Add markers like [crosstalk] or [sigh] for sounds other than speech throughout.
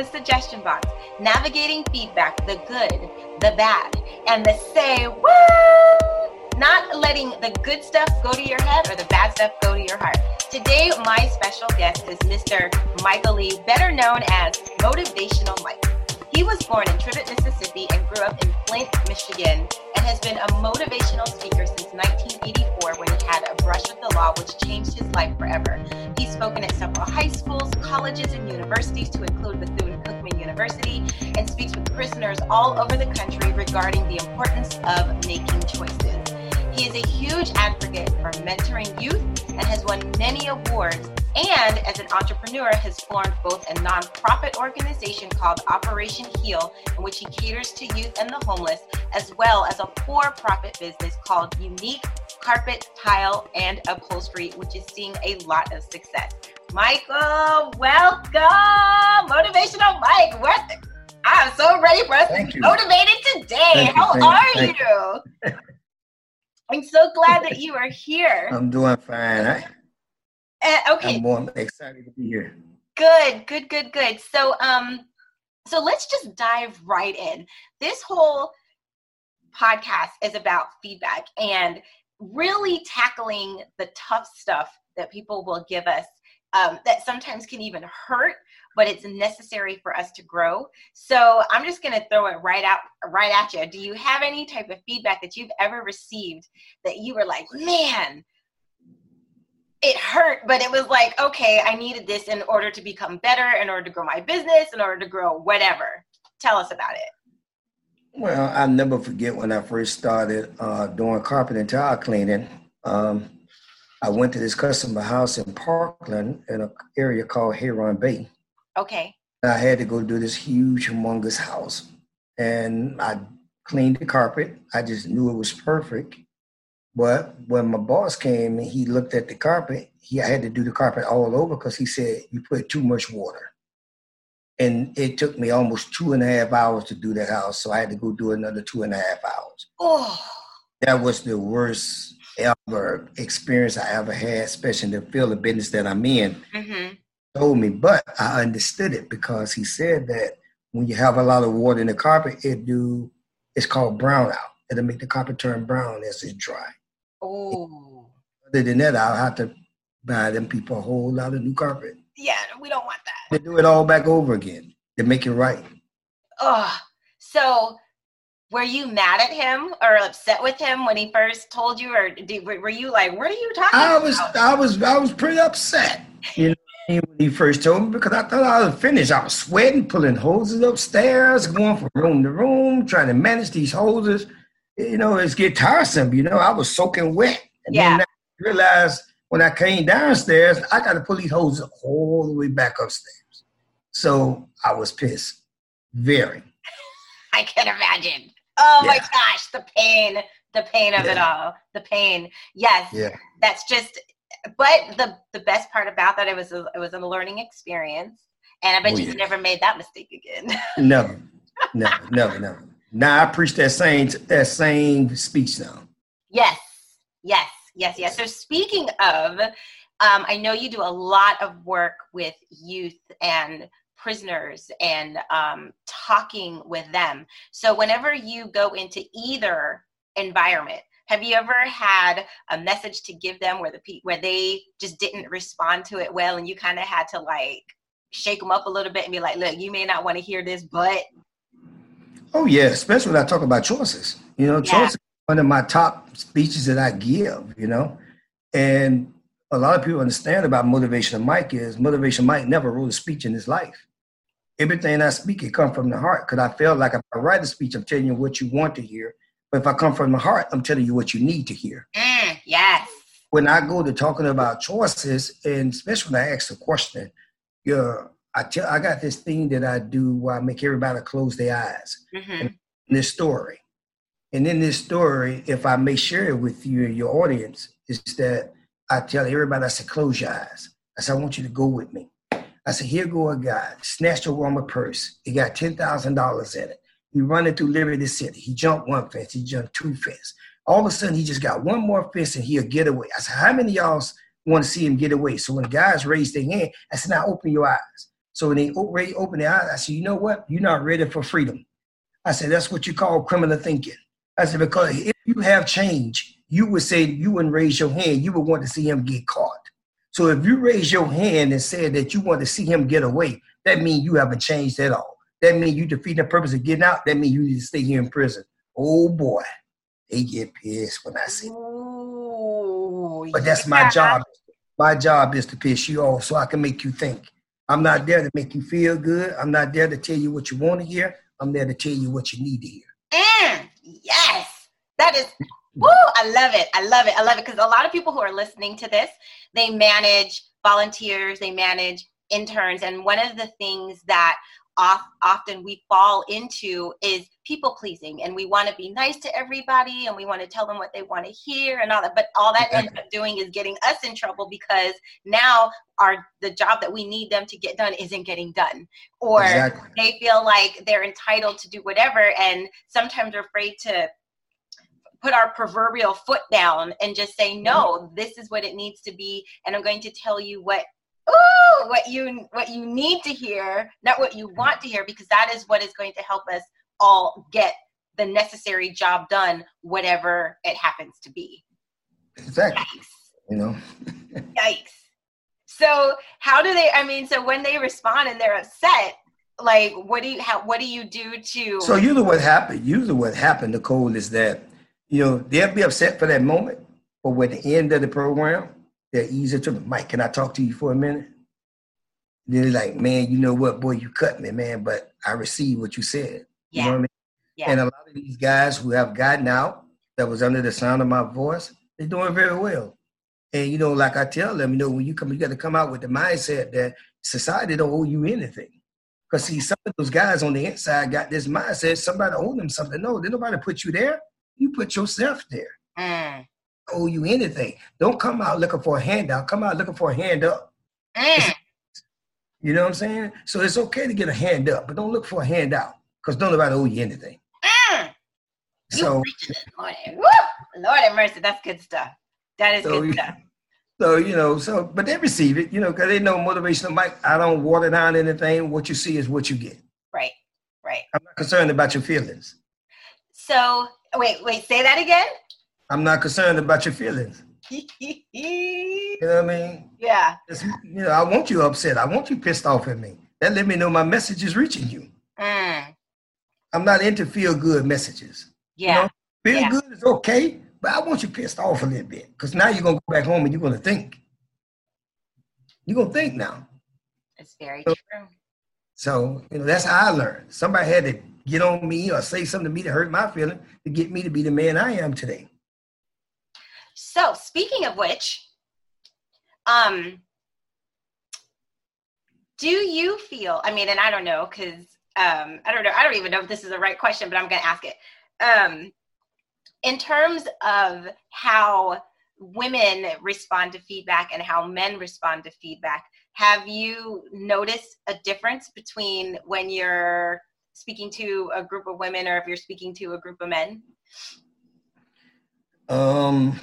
the suggestion box, navigating feedback, the good, the bad, and the say what not letting the good stuff go to your head or the bad stuff go to your heart. Today, my special guest is Mr. Michael Lee, better known as Motivational Mike. He was born in Tribbett, Mississippi, and grew up in Flint, Michigan, and has been a motivational speaker since 1984 when he had a brush with the law, which changed his life forever. He's spoken at several high schools, colleges, and universities, to include Bethune Cookman University, and speaks with prisoners all over the country regarding the importance of making choices. He is a huge advocate for mentoring youth and has won many awards. And as an entrepreneur, has formed both a nonprofit organization called Operation Heal, in which he caters to youth and the homeless, as well as a for profit business called Unique Carpet, Tile, and Upholstery, which is seeing a lot of success. Michael, welcome! Motivational Mike, what? I'm so ready for us Thank to be you. motivated today. Thank How you, are thank you? [laughs] I'm so glad that you are here. I'm doing fine. I, Uh, okay, I'm more excited to be here. good, good, good, good. So, um, so let's just dive right in. This whole podcast is about feedback and really tackling the tough stuff that people will give us um, that sometimes can even hurt but it's necessary for us to grow so i'm just going to throw it right out right at you do you have any type of feedback that you've ever received that you were like man it hurt but it was like okay i needed this in order to become better in order to grow my business in order to grow whatever tell us about it Well, I'll never forget when I first started uh, doing carpet and tile cleaning. Um, I went to this customer house in Parkland in an area called Heron Bay. Okay I had to go do this huge, humongous house. And I cleaned the carpet. I just knew it was perfect. But when my boss came and he looked at the carpet, he I had to do the carpet all over because he said, You put too much water. And it took me almost two and a half hours to do that house. So I had to go do another two and a half hours. oh That was the worst ever experience I ever had, especially in the field of business that I'm in mm-hmm. Told me, but I understood it because he said that when you have a lot of water in the carpet, it do it's called brownout. It'll make the carpet turn brown as it dry. oh Other than that, I'll have to buy them people a whole lot of new carpet. yeah we don't want that They do it all back over again to make it right. Oh, so were you mad at him or upset with him when he first told you, or did, were were you like, "What are you talking I was about?" I was I was pretty upset. You know when he first told me because I thought I was finished. I was sweating, pulling hoses upstairs, going from room to room, trying to manage these hoses. You know, it's get tiresome. You know, I was soaking wet. And Yeah. then I realized when I came downstairs, I got to pull these hoses all the way back upstairs. So I was pissed, very. [laughs] I can imagine. Oh my gosh, the pain, the pain of it all, the pain. Yes, Yeah. that's just. But the the best part about that, it was a, it was a learning experience, and I bet Oh, you yeah. never made that mistake again. [laughs] Never, never, never, never. Now I preach that same that same speech now. Yes, yes, yes, yes. So speaking of, um, I know you do a lot of work with youth and prisoners and um, talking with them. So whenever you go into either environment, have you ever had a message to give them where the pe- where they just didn't respond to it well, and you kind of had to like shake them up a little bit and be like, "Look, you may not want to hear this, but Oh yeah, especially when I talk about choices. You know, Yeah. choices one of my top speeches that I give. You know, and a lot of people understand about motivation. Mike is motivation. Mike never wrote a speech in his life. Everything I speak, it come from the heart. Because I feel like if I write a speech, I'm telling you what you want to hear. But if I come from the heart, I'm telling you what you need to hear. mm, yes, when I go to talking about choices, and especially when I ask a question, yeah, I tell I got this thing that I do where I make everybody close their eyes Mm-hmm. in this story. And in this story, if I may share it with you and your audience, is that I tell everybody, I said, close your eyes. I said, I want you to go with me. I said, here go a guy, snatched a woman purse. He got $10,000 in it. He running through Liberty City. He jumped one fence. He jumped two fences. All of a sudden, he just got one more fence and he'll get away. I said, how many y'all want to see him get away? So when the guys raised their hand, I said, now open your eyes. So when they already open their eyes, I said, you know what? You're not ready for freedom. I said, that's what you call criminal thinking. I said, because if you have change, you would say you wouldn't raise your hand. You would want to see him get caught. So if you raise your hand and said that you want to see him get away, that means you haven't changed at all. That means you defeat the purpose of getting out. That means you need to stay here in prison. Oh boy, they get pissed when I see. Ooh, but that's yeah. my job. My job is to piss you off so I can make you think. I'm not there to make you feel good. I'm not there to tell you what you want to hear. I'm there to tell you what you need to hear. And yes, that is. Woo! I love it. I love it. I love it because a lot of people who are listening to this, they manage volunteers, they manage interns, and one of the things that often we fall into is people pleasing and we want to be nice to everybody and we want to tell them what they want to hear and all that but all that ends up doing is getting us in trouble because now our the job that we need them to get done isn't getting done or exactly. they feel like they're entitled to do whatever and sometimes are afraid to put our proverbial foot down and just say no this is what it needs to be and i'm going to tell you what ooh, what you what you need to hear, not what you want to hear, because that is what is going to help us all get the necessary job done, whatever it happens to be. Exactly. Yikes. You know. [laughs] [laughs] Yikes. So how do they? I mean, so when they respond and they're upset, like what do you how, what do you do to? So usually what happened, usually what happened, Nicole, is that you know they'll be upset for that moment, but with the end of the program, they're easier to me. Mike, can I talk to you for a minute? They're like, man, you know what, boy, you cut me, man, but I received what you said. Yeah. You know what I mean? Yeah. And a lot of these guys who have gotten out that was under the sound of my voice, they're doing very well. And you know, like I tell them, you know, when you come, you got to come out with the mindset that society don't owe you anything. Because see, some of those guys on the inside got this mindset, somebody owe them something. No, did nobody put you there. You put yourself there. Mm owe you anything. Don't come out looking for a handout. Come out looking for a hand up. Mm. You know what I'm saying? So it's okay to get a hand up, but don't look for a handout because don't nobody owe you anything. Mm. So, Lord, Lord have mercy. That's good stuff. That is so, good stuff. [laughs] So you know, so but they receive it, you know, because they know motivational. Mike, I don't water down anything. What you see is what you get. Right, right. I'm not concerned about your feelings. So wait, wait, say that again. I'm not concerned about your feelings. you know what I mean? [laughs] Yeah. It's, you know, I want you upset. I want you pissed off at me. That let me know my message is reaching you. Mm. I'm not into feel good messages. Yeah. You know, feel yeah. good is okay, but I want you pissed off a little bit because now you're gonna go back home and you're gonna think. You're gonna think now. It's very so, true. So you know that's how I learned. Somebody had to get on me or say something to me to hurt my feeling to get me to be the man I am today. So speaking of which, um, do you feel? I mean, and I don't know because um, I don't know. I don't even know if this is the right question, but I'm going to ask it. Um, in terms of how women respond to feedback and how men respond to feedback, have you noticed a difference between when you're speaking to a group of women or if you're speaking to a group of men? Um,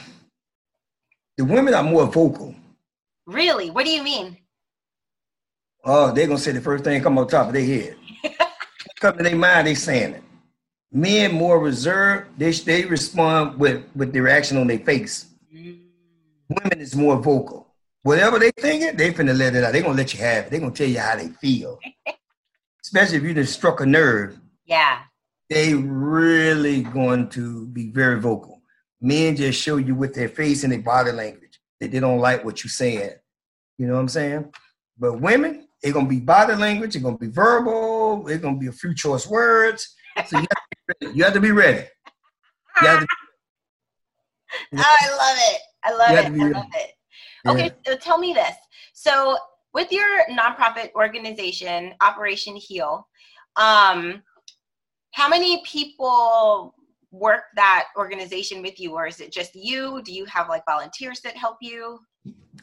the women are more vocal. Really? What do you mean? Oh, they're gonna say the first thing come on top of their head. [laughs] come to their mind, they saying it. Men more reserved, they they respond with with the reaction on their face. Mm. Women is more vocal. Whatever they thinking, they finna let it out. They gonna let you have it. They gonna tell you how they feel. [laughs] Especially if you just struck a nerve. Yeah. They really going to be very vocal. Men just show you with their face and their body language that they don't like what you're saying. You know what I'm saying? But women, it's gonna be body language, it's gonna be verbal, it's gonna be a few choice words. So you have, you have to be ready. You have to be, [laughs] I love it. I love it. I love it. Okay, yeah. so tell me this. So with your nonprofit organization, Operation Heal, um, how many people work that organization with you or is it just you do you have like volunteers that help you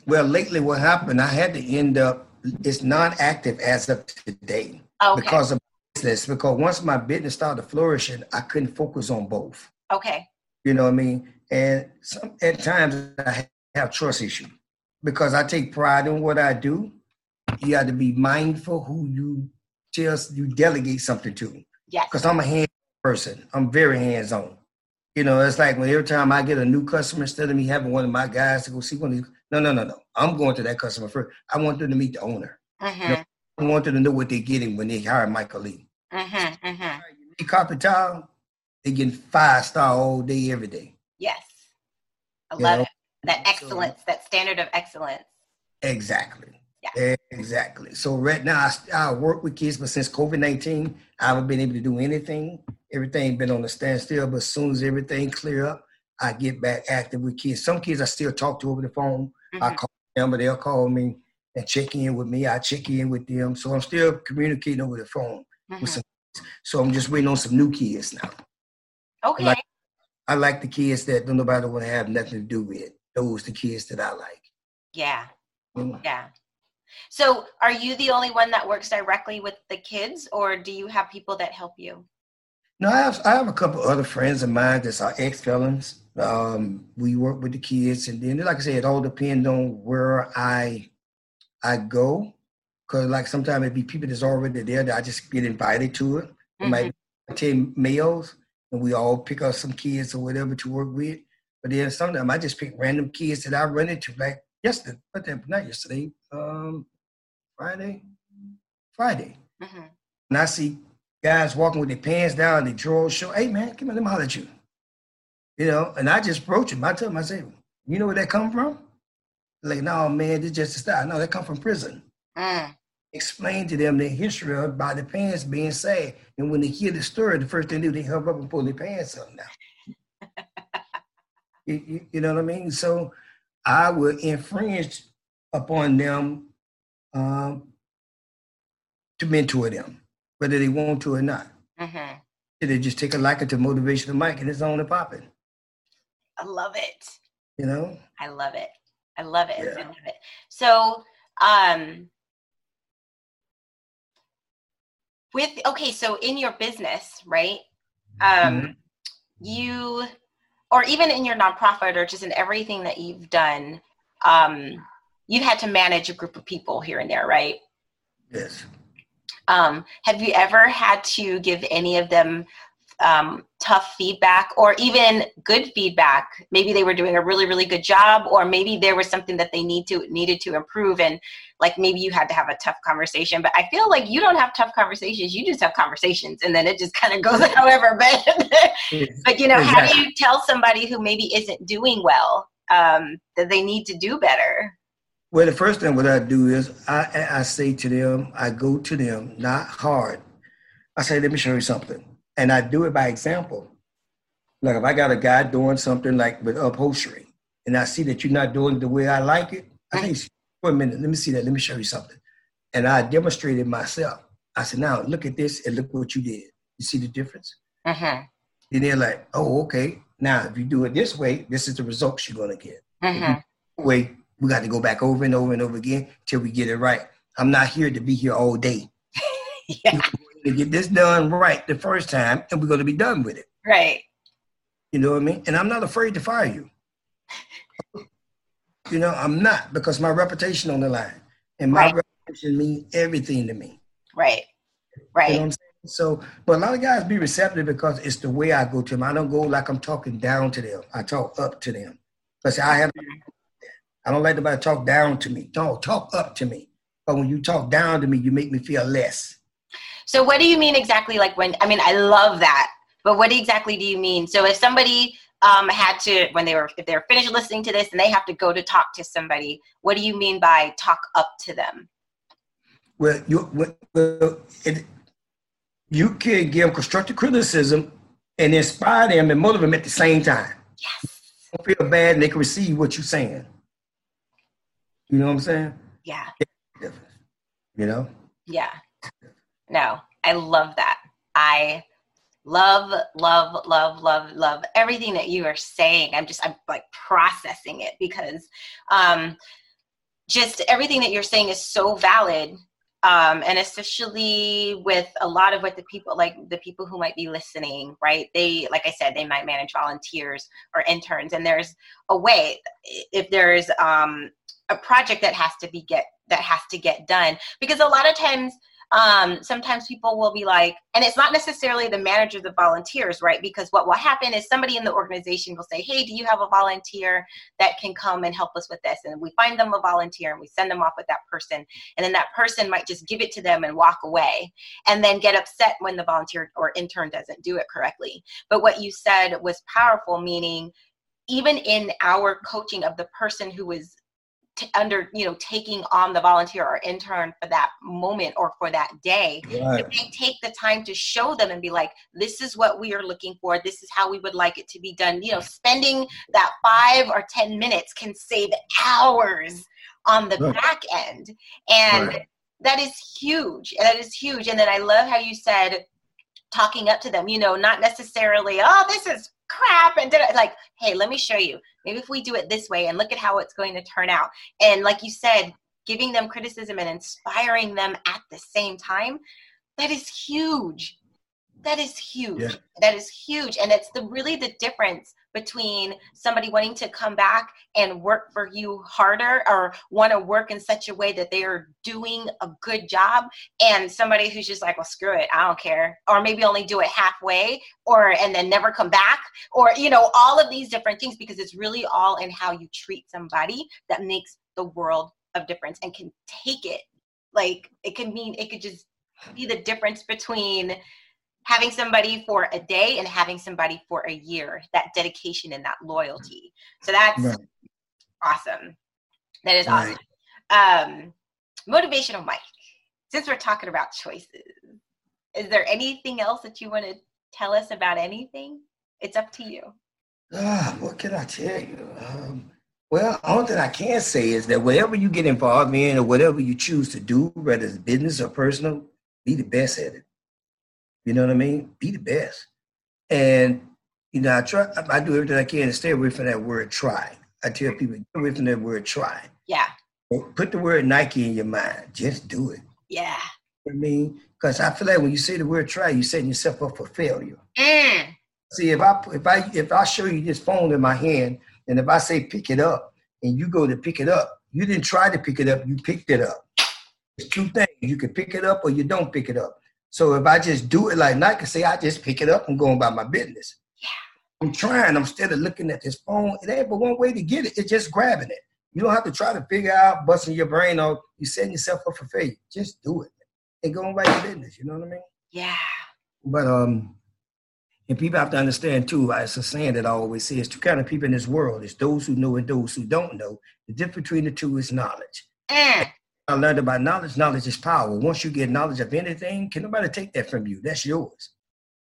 well lately what happened i had to end up it's non-active as of today okay. because of business because once my business started flourishing i couldn't focus on both okay you know what i mean and some, at times i have trust issues because i take pride in what i do you have to be mindful who you tell you delegate something to. Yes. Because I'm a hand person. I'm very hands on. You know, it's like when every time I get a new customer, instead of me having one of my guys to go see one of these, no, no, no, no. I'm going to that customer first. I want them to meet the owner. Mm-hmm. You know, I want them to know what they're getting when they hire Michael Lee. Mm-hmm. Mm-hmm. The carpet tile, they getting five star all day, every day. Yes. I You love know? it. That So- excellence, that standard of excellence. Exactly. Yeah. Exactly. So right now, I, I work with kids, but since COVID nineteen, I haven't been able to do anything. Everything been on a standstill. But as soon as everything clear up, I get back active with kids. Some kids I still talk to over the phone. I Mhm. call them, but they'll call me and check in with me. I check in with them. So I'm still communicating over the phone Mhm. with some. So I'm just waiting on some new kids now. Okay. like- I like the kids that don't nobody want to have nothing to do with. Those the kids that I like. yeah. Mm. Yeah. So, are you the only one that works directly with the kids, or do you have people that help you? No, I have I have a couple other friends of mine that's our ex felons. Um, we work with the kids, and then like I said, it all depends on where I I go. Cause like sometimes it be people that's already there that I just get invited to it. It might be ten males, and we all pick up some kids or whatever to work with. But then sometimes I just pick random kids that I run into, like yesterday, but then not yesterday, um, Friday, Friday. Mhm. And I see guys walking with their pants down, and their drawers show. Hey man, come on, let me holler at you. You know, and I just approach them. I tell them, I say, you know where that come from? Like, no, man, this just a style. No, that come from prison. Mm. Explain to them the history of by the pants being sad. And when they hear the story, the first thing they do, they hurry up and pull their pants up now. [laughs] you, you, you know what I mean? So I would infringe upon them um, to mentor them, whether they want to or not. Mhm. They just take a liking to motivational Mike and it's on and popping. I love it. You know? I love it. I love it. I love it. So, um, with okay, so in your business, right? Um, Mhm. you, or even in your nonprofit, or just in everything that you've done, um, you've had to manage a group of people here and there, right? Yes. Um, have you ever had to give any of them um, tough feedback or even good feedback? Maybe they were doing a really, really good job, or maybe there was something that they need to needed to improve, and like maybe you had to have a tough conversation. But I feel like you don't have tough conversations; you just have conversations, and then it just kind of goes [laughs] however. But but you know, how do you tell somebody who maybe isn't doing well um, that they need to do better? Well, the first thing what I do is I I say to them, I go to them, not hard. I say, let me show you something. And I do it by example. Like if I got a guy doing something like with upholstery, and I see that you're not doing it the way I like it, I think, wait a minute, let me see that. Let me show you something. And I demonstrated myself. I said, now look at this and look what you did. You see the difference? Mm-hmm. And they're like, oh, okay. Now, if you do it this way, this is the results you're going to get. Mm-hmm. Wait, we got to go back over and over and over again till we get it right. I'm not here to be here all day. [laughs] yeah. To get this done right the first time, and we're going to be done with it. Right. You know what I mean? And I'm not afraid to fire you. [laughs] you know, I'm not because my reputation on the line, and my Right. reputation means everything to me. Right. You know Right. what I'm saying? So, but a lot of guys be receptive because it's the way I go to them. I don't go like I'm talking down to them. I talk up to them. Because I have, mm-hmm. I don't like nobody to talk down to me. Don't talk up to me. But when you talk down to me, you make me feel less. So what do you mean exactly like when I mean I love that. But what exactly do you mean? So if somebody um, had to when they were if they're finished listening to this and they have to go to talk to somebody, what do you mean by talk up to them? Well, you, well, it, you can give constructive criticism and inspire them and motivate them at the same time. Yes. Don't feel bad and they can receive what you're saying. You know what I'm saying? Yeah. You know? Yeah. No, I love that. I love, love, love, love, love everything that you are saying. I'm just, I'm like processing it because um, just everything that you're saying is so valid. Um, and especially with a lot of what the people like the people who might be listening right they like i said they might manage volunteers or interns and there's a way if there's um, a project that has to be get that has to get done because a lot of times um, sometimes people will be like, and it's not necessarily the managers of volunteers, right? Because what will happen is somebody in the organization will say, Hey, do you have a volunteer that can come and help us with this? And we find them a volunteer and we send them off with that person. And then that person might just give it to them and walk away and then get upset when the volunteer or intern doesn't do it correctly. But what you said was powerful, meaning, even in our coaching of the person who is t- under you know taking on the volunteer or intern for that moment or for that day right. they take the time to show them and be like this is what we are looking for this is how we would like it to be done you know spending that five or ten minutes can save hours on the right. back end and right. that is huge that is huge and then i love how you said talking up to them you know not necessarily oh this is crap and did it like hey let me show you. Maybe if we do it this way and look at how it's going to turn out. And like you said giving them criticism and inspiring them at the same time that is huge. That is huge. Yeah. that is huge. And it's the really the difference between somebody wanting to come back and work for you harder or want to work in such a way that they are doing a good job and somebody who's just like well screw it i don't care or maybe only do it halfway or and then never come back or you know all of these different things because it's really all in how you treat somebody that makes the world of difference and can take it. Like it can mean it could just be the difference between having somebody for a day and having somebody for a year that dedication and that loyalty. So that's right. awesome. That is right. awesome. Um motivational mike since we're talking about choices is there anything else that you want to tell us about anything? It's up to you. Ah what can i tell you? Um well, all that I can say is that whatever you get involved in or whatever you choose to do, whether it's business or personal, be the best at it. You know what I mean? Be the best. And you know, I try. I do everything I can to stay away from that word "try." I tell people, get away from that word "try." Yeah. Put the word Nike in your mind. Just do it. Yeah. You know I mean, because I feel like when you say the word "try," you're setting yourself up for failure. Mm. See, if I if I if I show you this phone in my hand, and if I say pick it up, and you go to pick it up, you didn't try to pick it up. You picked it up. It's two things. You can pick it up or you don't pick it up. So if I just do it like Nike say, I just pick it up and go about my business. Yeah. I'm trying. I'm instead of looking at this phone. It ain't but one way to get it. It's just grabbing it. You don't have to try to figure out, busting your brain off. You setting yourself up for failure. Just do it and go about your business. You know what I mean? Yeah. But um, and people have to understand too. It's a saying that I always say: "It's two kind of people in this world. It's those who know and those who don't know. The difference between the two is knowledge." Mm. I learned about knowledge. Knowledge is power. Once you get knowledge of anything, can nobody take that from you? That's yours.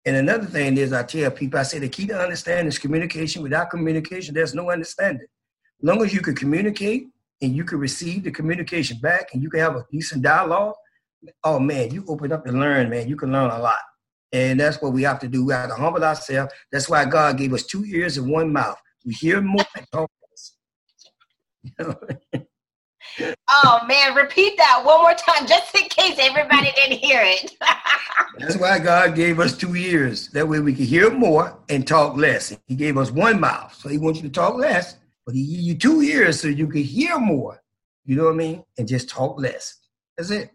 And another thing is, I tell people, I say the key to understanding is communication. Without communication, there's no understanding. As long as you can communicate and you can receive the communication back and you can have a decent dialogue, oh man, you open up and learn, man. You can learn a lot. And that's what we have to do. We have to humble ourselves. That's why God gave us two ears and one mouth. We hear more and talk less. Oh man, repeat that one more time just in case everybody didn't hear it. [laughs] That's why God gave us two ears. That way we can hear more and talk less. He gave us one mouth, so he wants you to talk less, but he gave you two ears so you can hear more. You know what I mean? And just talk less. That's it.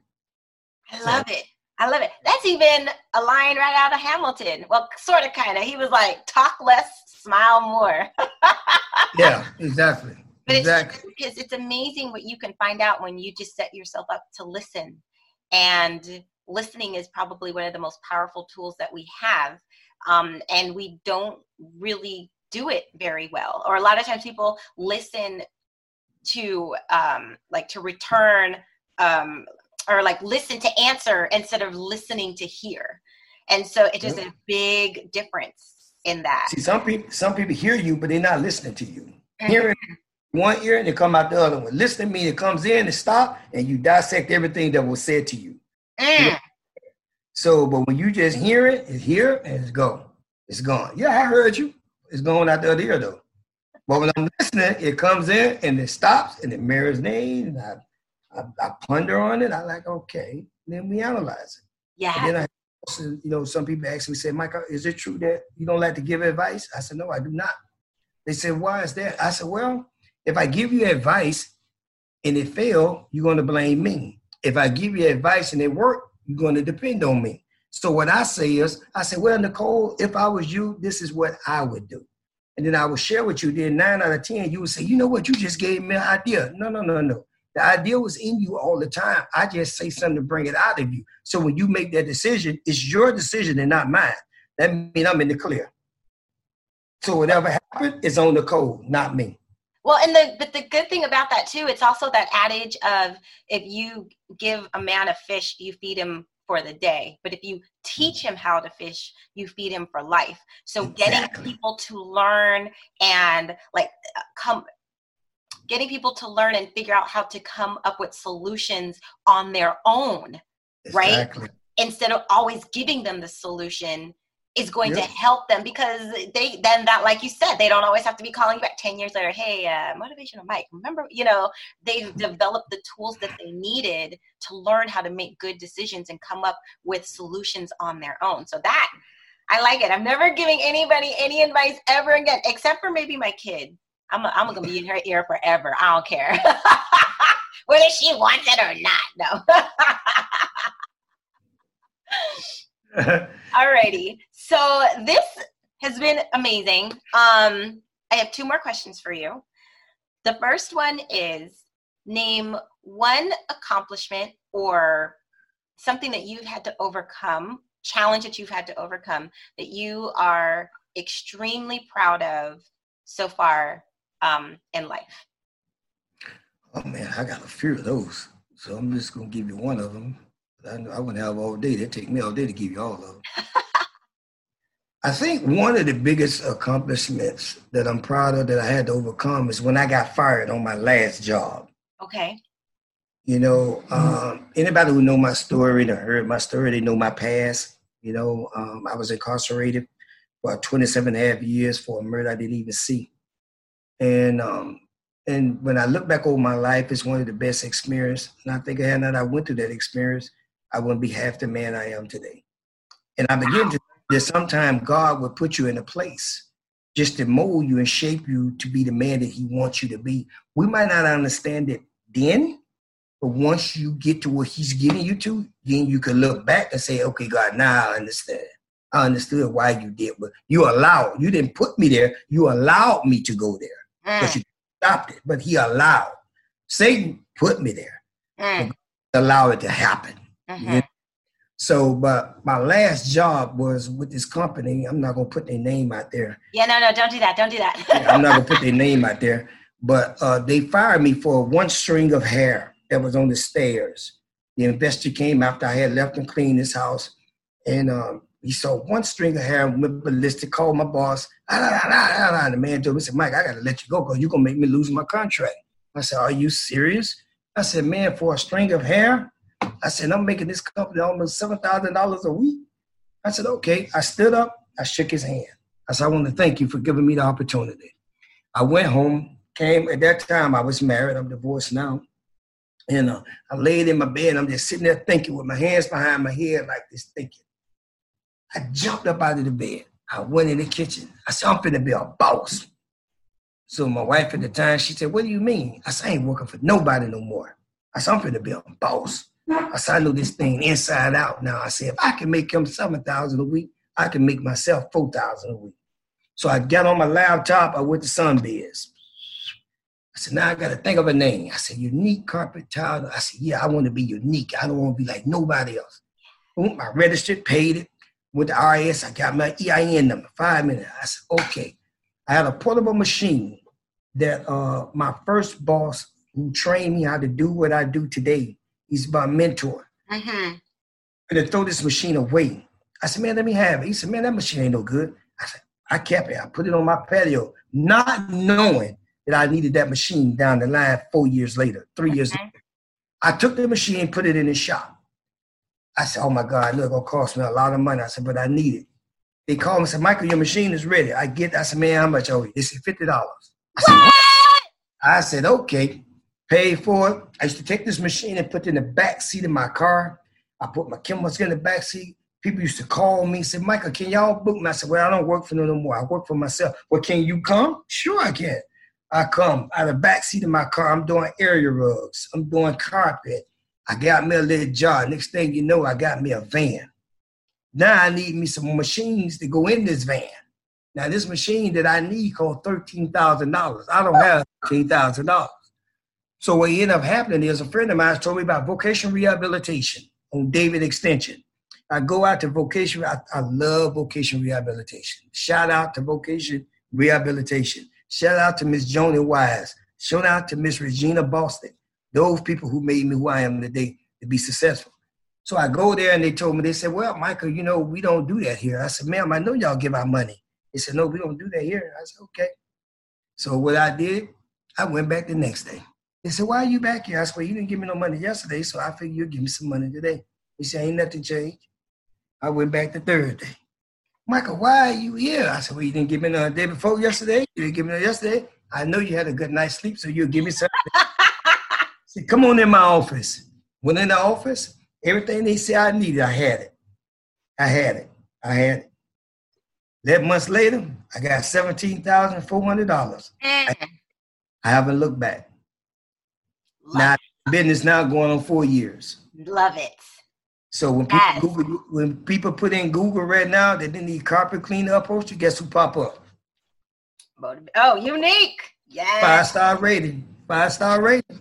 I love it. I love it. That's even a line right out of Hamilton. Well, sort of, kind of. He was like, talk less, smile more. [laughs] yeah, exactly. But exactly. it's because it's amazing what you can find out when you just set yourself up to listen. And listening is probably one of the most powerful tools that we have. Um, and we don't really do it very well. Or a lot of times people listen to um, like to return um, or like listen to answer instead of listening to hear. And so it is a big difference in that. See, some people some people hear you, but they're not listening to you. Mm-hmm. Hearing one ear and it come out the other one. Listening means it comes in and stop, and you dissect everything that was said to you. Mm. So, but when you just hear it, it's here and it's gone. It's gone. Yeah, I heard you. It's going out the other ear though. But when I'm listening, it comes in and it stops and it mirrors names. And I, I, I ponder on it. I like, okay. Then we analyze it. Yeah. And then I, you know, some people ask me, say, Michael, is it true that you don't like to give advice? I said, no, I do not. They said, why is that? I said, well, if I give you advice and it failed, you're going to blame me. If I give you advice and it worked, you're going to depend on me. So what I say is, I say, well, Nicole, if I was you, this is what I would do. And then I will share with you. Then nine out of 10, you would say, you know what, you just gave me an idea. No, no, no, no. The idea was in you all the time. I just say something to bring it out of you. So when you make that decision, it's your decision and not mine. That means I'm in the clear. So whatever happened is on the code, not me. Well, and the but the good thing about that too, it's also that adage of if you give a man a fish, you feed him for the day. But if you teach him how to fish, you feed him for life. So exactly. getting people to learn and like come getting people to learn and figure out how to come up with solutions on their own, exactly. right? Instead of always giving them the solution is going yep. to help them because they then that like you said they don't always have to be calling you back. 10 years later hey uh, motivational mike remember you know they've developed the tools that they needed to learn how to make good decisions and come up with solutions on their own. So that i like it. I'm never giving anybody any advice ever again except for maybe my kid. I'm, I'm gonna be in her ear forever. I don't care. [laughs] Whether she wants it or not no [laughs] Alrighty. So this has been amazing. Um, I have two more questions for you. The first one is name one accomplishment or something that you've had to overcome, challenge that you've had to overcome that you are extremely proud of so far um, in life. Oh man, I got a few of those. So I'm just gonna give you one of them. I, I wouldn't have all day. It'd take me all day to give you all of them. I think one of the biggest accomplishments that I'm proud of that I had to overcome is when I got fired on my last job. Okay. You know, um, anybody who know my story, or heard my story, they know my past. You know, um, I was incarcerated for 27 and a half years for a murder I didn't even see. And um, and when I look back over my life, it's one of the best experiences. And I think I had not I went through that experience, I wouldn't be half the man I am today. And I begin to that sometimes God will put you in a place just to mold you and shape you to be the man that He wants you to be. We might not understand it then, but once you get to where He's getting you to, then you can look back and say, okay, God, now I understand. I understood why you did, but you allowed, you didn't put me there, you allowed me to go there. Mm. you stopped it, but he allowed. Satan put me there. Mm. Allow it to happen. Mm-hmm. So, but my last job was with this company. I'm not gonna put their name out there. Yeah, no, no, don't do that. Don't do that. yeah, I'm not gonna put their [laughs] name out there. But uh, they fired me for one string of hair that was on the stairs. The investor came after I had left and cleaned his house, and um, he saw one string of hair and went ballistic. Called my boss. Ah, ah, ah, the man told me, "said Mike, I gotta let you go because you're gonna make me lose my contract." I said, "Are you serious?" I said, "Man, for a string of hair." I said, I'm making this company almost $7,000 a week. I said, okay. I stood up. I shook his hand. I said, I want to thank you for giving me the opportunity. I went home, came, at that time I was married. I'm divorced now. And uh, I laid in my bed. I'm just sitting there thinking with my hands behind my head like this, thinking. I jumped up out of the bed. I went in the kitchen. I said, I'm finna be a boss. So my wife at the time, she said, what do you mean? I said, I ain't working for nobody no more. I said, I'm finna be a boss. I said, I know this thing inside out now. I said, if I can make him 7000 a week, I can make myself 4000 a week. So I got on my laptop, I went to Sunbiz. I said, now I got to think of a name. I said, unique carpet tile. I said, yeah, I want to be unique. I don't want to be like nobody else. I registered, paid it. With the IRS, I got my EIN number, five minutes. I said, okay. I had a portable machine that uh, my first boss who trained me how to do what I do today, He's my mentor. Mm-hmm. And to throw this machine away. I said, man, let me have it. He said, man, that machine ain't no good. I said, I kept it. I put it on my patio, not knowing that I needed that machine down the line four years later, 3 years later. I took the machine, put it in the shop. I said, oh my God, look, it'll cost me a lot of money. I said, but I need it. They called me and said, Michael, your machine is ready. I get, I said, man, how much owe you? They said, $50. I said, what? I said, okay paid for it. I used to take this machine and put it in the back seat of my car. I put my chemicals in the back seat. People used to call me, say, Michael, can y'all book me? I said, Well, I don't work for them no more. I work for myself. Well, can you come? Sure, I can. I come out of the back seat of my car. I'm doing area rugs. I'm doing carpet. I got me a little job. Next thing you know, I got me a van. Now I need me some machines to go in this van. Now this machine that I need cost thirteen thousand dollars. I don't have thirteen thousand dollars. So what ended up happening is a friend of mine told me about vocational rehabilitation on David Extension. I go out to vocation. I, I love vocation rehabilitation. Shout out to vocation rehabilitation. Shout out to Miss Joni Wise. Shout out to Miss Regina Boston. Those people who made me who I am today to be successful. So I go there and they told me, they said, well, Michael, you know, we don't do that here. I said, ma'am, I know y'all give out money. They said, no, we don't do that here. I said, okay. So what I did, I went back the next day. They said, why are you back here? I said, well, you didn't give me no money yesterday, so I figured you'd give me some money today. He said, ain't nothing changed. I went back the third day. Michael, why are you here? I said, well, you didn't give me no day before yesterday. You didn't give me no yesterday. I know you had a good night's sleep, so you'll give me something. [laughs] said, come on in my office. Went in the office. Everything they said I needed, I had it. I had it. I had it. Eleven months later, I got seventeen thousand four hundred dollars. I, I, haven't looked back. Now, business now going on four years. Love it. So when people yes. Google, when people put in Google right now that they need carpet cleaner upholstery, guess who pop up? Oh, unique. Yes. Five star rating. Five star rating.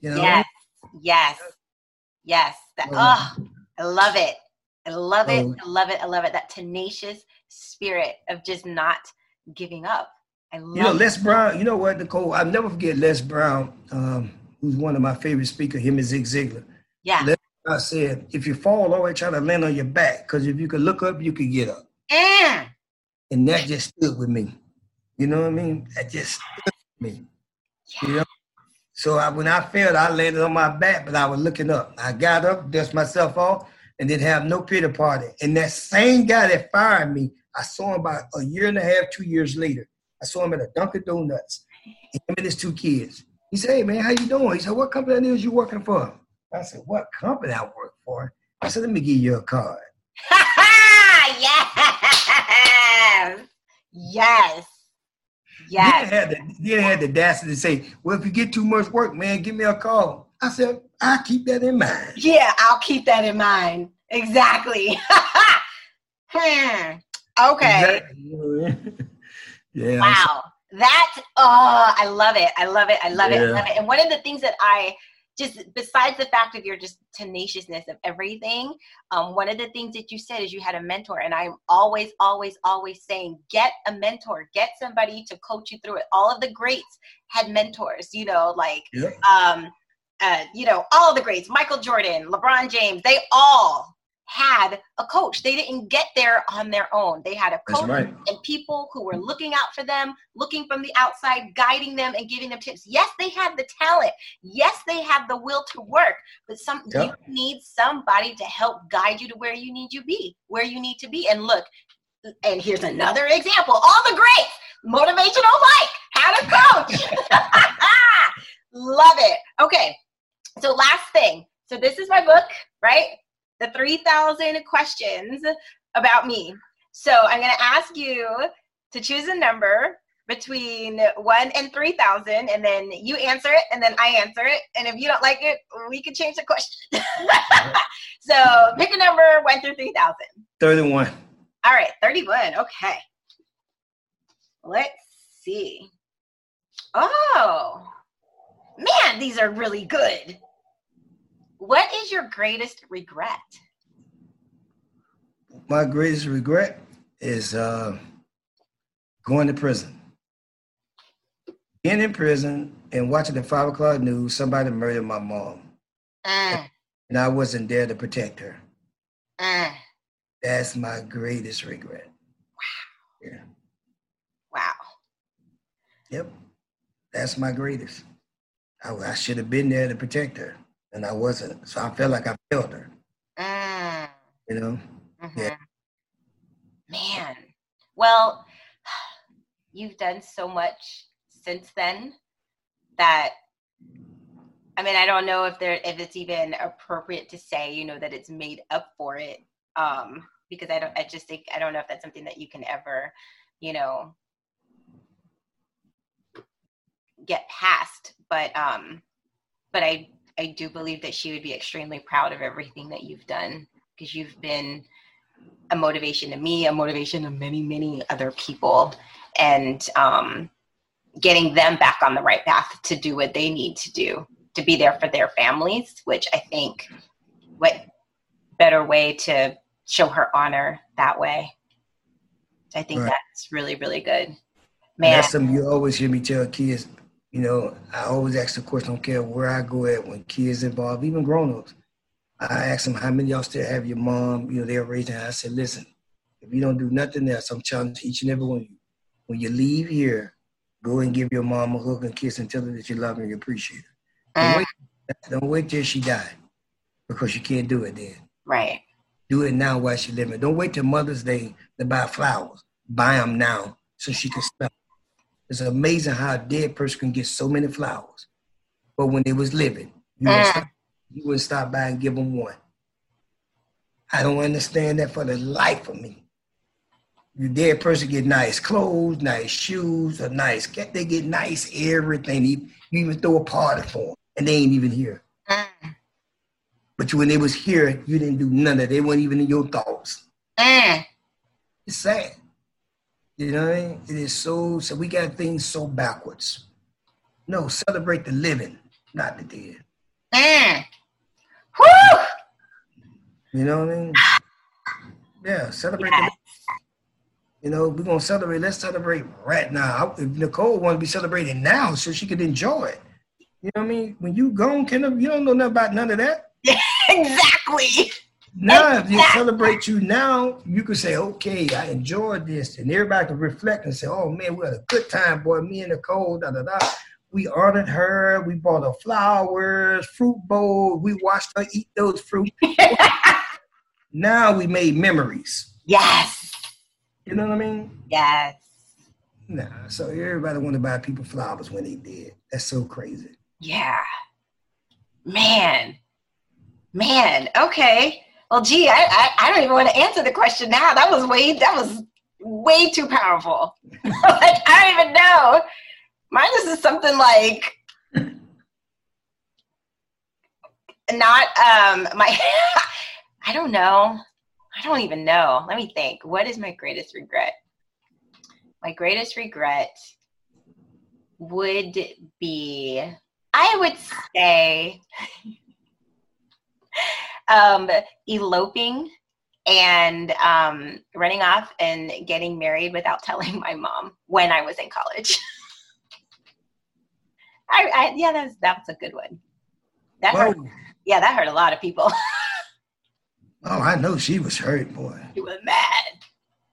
You know? Yes. Yes. Yes. That, oh, I love it. I love it. I love it. I love it. That tenacious spirit of just not giving up. I love you know, Les Brown, you know what, Nicole? I'll never forget Les Brown, um, who's one of my favorite speakers, him and Zig Ziglar. Yeah. Brown said, if you fall, always try to land on your back, because if you could look up, you could get up. Mm. And that just stood with me. You know what I mean? That just stood with me. Yeah. You know? So I, when I fell, I landed on my back, but I was looking up. I got up, dusted myself off, and didn't have no pity party. And that same guy that fired me, I saw him about a year and a half, two years later. I saw him at a Dunkin' Donuts. Him and his two kids. He said, "Hey man, how you doing?" He said, "What company is you working for?" I said, "What company I work for?" I said, "Let me give you a card." [laughs] yes, yes. Yes. Then had the then had the audacity to say, "Well, if you get too much work, man, give me a call." I said, "I'll keep that in mind." Yeah, I'll keep that in mind. Exactly. [laughs] hmm. Okay. Exactly. [laughs] yeah. Wow. That oh, I love it. I love it. I love yeah. it. I love it. And one of the things that I just besides the fact of your just tenaciousness of everything um, one of the things that you said is you had a mentor and i'm always always always saying get a mentor get somebody to coach you through it all of the greats had mentors you know like yeah. um uh, you know all the greats michael jordan lebron james they all had a coach. They didn't get there on their own. They had a coach right. and people who were looking out for them, looking from the outside, guiding them and giving them tips. Yes, they had the talent. Yes, they have the will to work, but some yep. you need somebody to help guide you to where you need to be, where you need to be. And look, and here's another example. All the great motivational Mike had a coach. [laughs] Love it. Okay. So last thing. So this is my book, right? The 3,000 questions about me. So I'm going to ask you to choose a number between 1 and 3,000, and then you answer it, and then I answer it. And if you don't like it, we can change the question. [laughs] so pick a number 1 through 3,000. 31. All right, 31. Okay. Let's see. Oh, man, these are really good. What is your greatest regret? My greatest regret is uh, going to prison. Being in prison and watching the five o'clock news, somebody murdered my mom. Uh, and I wasn't there to protect her. Uh, That's my greatest regret. Wow. Yeah. Wow. Yep. That's my greatest. I, I should have been there to protect her and I wasn't. So I felt like I failed her. Mm. You know? Mm-hmm. Yeah. Man. Well, you've done so much since then that I mean, I don't know if there if it's even appropriate to say, you know, that it's made up for it. Um, because I don't I just think I don't know if that's something that you can ever, you know, get past. But um, but I I do believe that she would be extremely proud of everything that you've done because you've been a motivation to me, a motivation to many many other people, and um, getting them back on the right path to do what they need to do to be there for their families. Which I think what better way to show her honor that way. I think right. that's really, really good. Man. that's something you always hear me tell kids. You know, I always ask the question, I don't care where I go at when kids involved, even grown-ups. I ask them how many y'all still have your mom, you know, they're raising. I said, listen, if you don't do nothing else, I'm challenging each and every one of you. When you leave here, go and give your mom a hug and kiss and tell her that you love her and you appreciate her. Don't, mm. wait, don't wait till she died because you can't do it then. Right. Do it now while she's living. Don't wait till Mother's Day to buy flowers. Buy them now so she can smell. It's amazing how a dead person can get so many flowers. But when they was living, you, mm. wouldn't, stop, you wouldn't stop by and give them one. I don't understand that for the life of me. You dead person get nice clothes, nice shoes, a nice cat. they get nice everything. You, even throw a party for them, and they ain't even here. Mm. But when they was here, you didn't do none of it. They weren't even in your thoughts. Mm. It's sad. You know what I mean? It is so, so we got things so backwards. No, celebrate the living, not the dead. Mm. Woo! You know what I mean? Yeah, celebrate yes. the You know, we're gonna celebrate. Let's celebrate right now. If Nicole want to be celebrating now, so she could enjoy it. You know what I mean? When you gone, can you don't know nothing about none of that. [laughs] exactly. Now, if you celebrate you now, you can say, okay, I enjoyed this. And everybody can reflect and say, oh man, we had a good time, boy. Me and Nicole, da da da. We honored her. We bought her flowers, fruit bowl. We watched her eat those fruit. [laughs] now we made memories. Yes. You know what I mean? Yes. Nah, so everybody wanted to buy people flowers when they did. That's so crazy. Yeah. Man. Man. Okay. Well, gee, I, I, I don't even want to answer the question now. That was way that was way too powerful. [laughs] like I don't even know. Mine is something like not um my [laughs] I don't know. I don't even know. Let me think. What is my greatest regret? My greatest regret would be I would say [laughs] um, eloping and um, running off and getting married without [laughs] telling my mom when I was in college. [laughs] I, I, yeah, that's that's a good one. That Whoa. hurt. Yeah, that hurt a lot of people. [laughs] oh, I know she was hurt, boy. She was mad.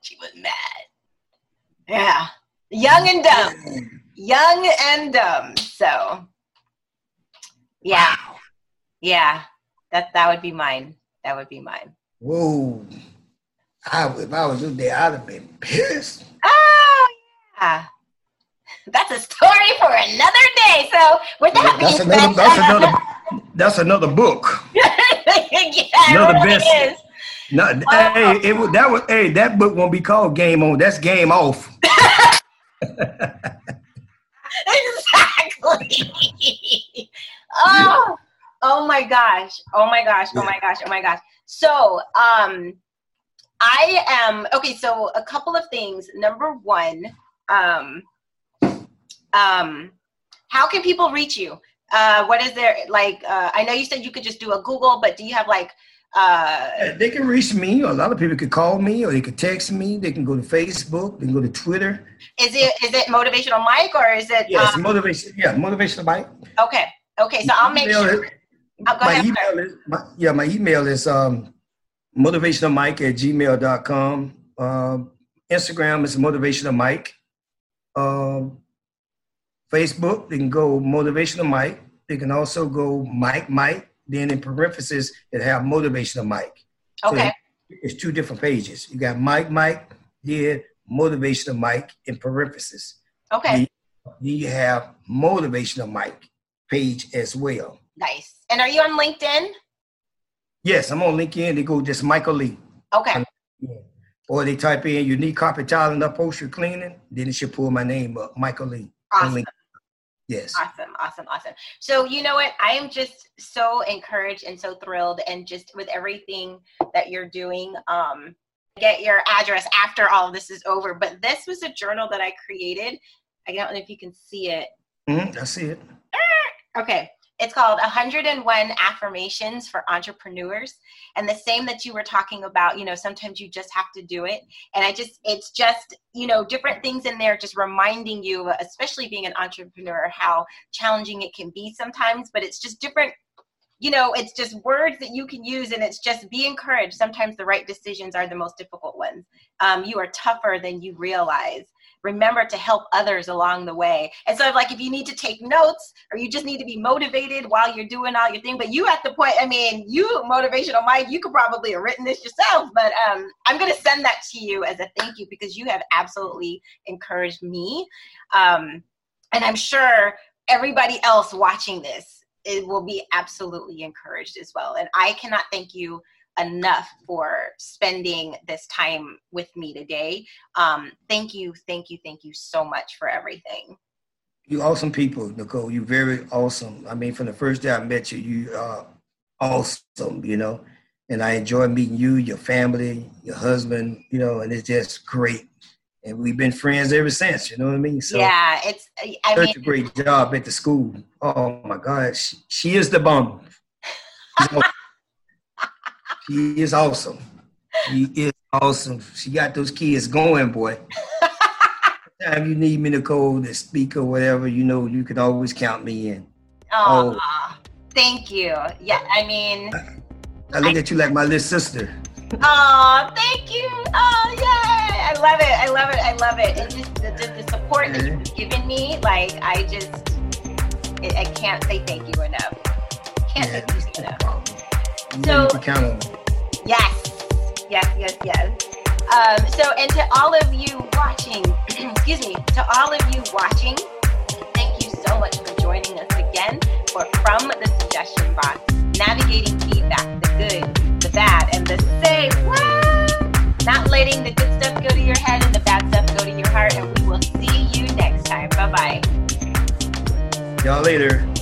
She was mad. Yeah, young and dumb, young and dumb. So, yeah, wow. yeah. That that would be mine. That would be mine. Whoa. I, if I was in there, I'd have been pissed. Oh yeah. That's a story for another day. So with that that's being another, said, that's another [laughs] that's another book. [laughs] yeah, another really best. Is. No, hey, it, that was hey, that book won't be called Game On. That's Game Off. [laughs] exactly. oh, Oh my gosh. Oh my gosh. Oh my gosh. Oh my gosh. So, um, I am okay. So, a couple of things. Number one, um, um, how can people reach you? Uh, what is there like? Uh, I know you said you could just do a Google, but do you have like? Uh, they can reach me. A lot of people could call me, or they could text me. They can go to Facebook. They can go to Twitter. Is it is it motivational Mike or is it? Yes, um, motivation. Yeah, motivational Mike. Okay. Okay. So I'll make sure. Oh, my ahead, email is my, yeah, my email is um, motivationalmike at gmail.com. Um, Instagram is motivational Mike. Um, Facebook, they can go motivational Mike. They can also go Mike Mike. Then in parentheses, it have motivational Mike. Okay. So it's two different pages. You got Mike Mike, here motivational Mike in parentheses. Okay. Then you have motivational Mike page as well. Nice. And are you on LinkedIn? Yes, I'm on LinkedIn. They go just Michael Lee. Okay. Or they type in unique carpet tile and upholstery cleaning, then it should pull my name up, Michael Lee. Awesome. Yes. Awesome, awesome, awesome. So you know what? I am just so encouraged and so thrilled, and just with everything that you're doing. Um, get your address after all this is over. But this was a journal that I created. I don't know if you can see it. Mm-hmm, I see it. Okay. It's called 101 Affirmations for Entrepreneurs. And the same that you were talking about, you know, sometimes you just have to do it. And I just, it's just, you know, different things in there just reminding you, especially being an entrepreneur, how challenging it can be sometimes. But it's just different you know, it's just words that you can use, and it's just be encouraged. Sometimes the right decisions are the most difficult ones. Um, you are tougher than you realize. Remember to help others along the way. And so, like, if you need to take notes or you just need to be motivated while you're doing all your thing, but you at the point, I mean, you motivational Mike, you could probably have written this yourself, but um, I'm going to send that to you as a thank you because you have absolutely encouraged me. Um, and I'm sure everybody else watching this it will be absolutely encouraged as well. And I cannot thank you enough for spending this time with me today. Um, thank you, thank you, thank you so much for everything. You awesome people, Nicole. You very awesome. I mean, from the first day I met you, you are awesome. You know, and I enjoy meeting you, your family, your husband. You know, and it's just great and we've been friends ever since. You know what I mean? So yeah, it's. I such mean, a great job at the school. Oh my gosh, she, she is the bomb. [laughs] she is awesome. She is awesome. She got those kids going, boy. Time you need me to call to speak or whatever, you know, you can always count me in. oh, thank you. Yeah, I mean, I look I, at you like my little sister. Oh, thank you. Oh, yay. I love it. I love it. I love it. And just the, the, the support that you've given me, like, I just, it, I can't say thank you enough. Can't yeah, say thank you enough. So, you count on yes, yes, yes, yes. Um, so, and to all of you watching, [clears throat] excuse me, to all of you watching, thank you so much for joining us again for From the Suggestion Box, navigating feedback, the good, the bad and the say what? Not letting the good stuff go to your head and the bad stuff go to your heart. And we will see you next time. Bye bye. Y'all later.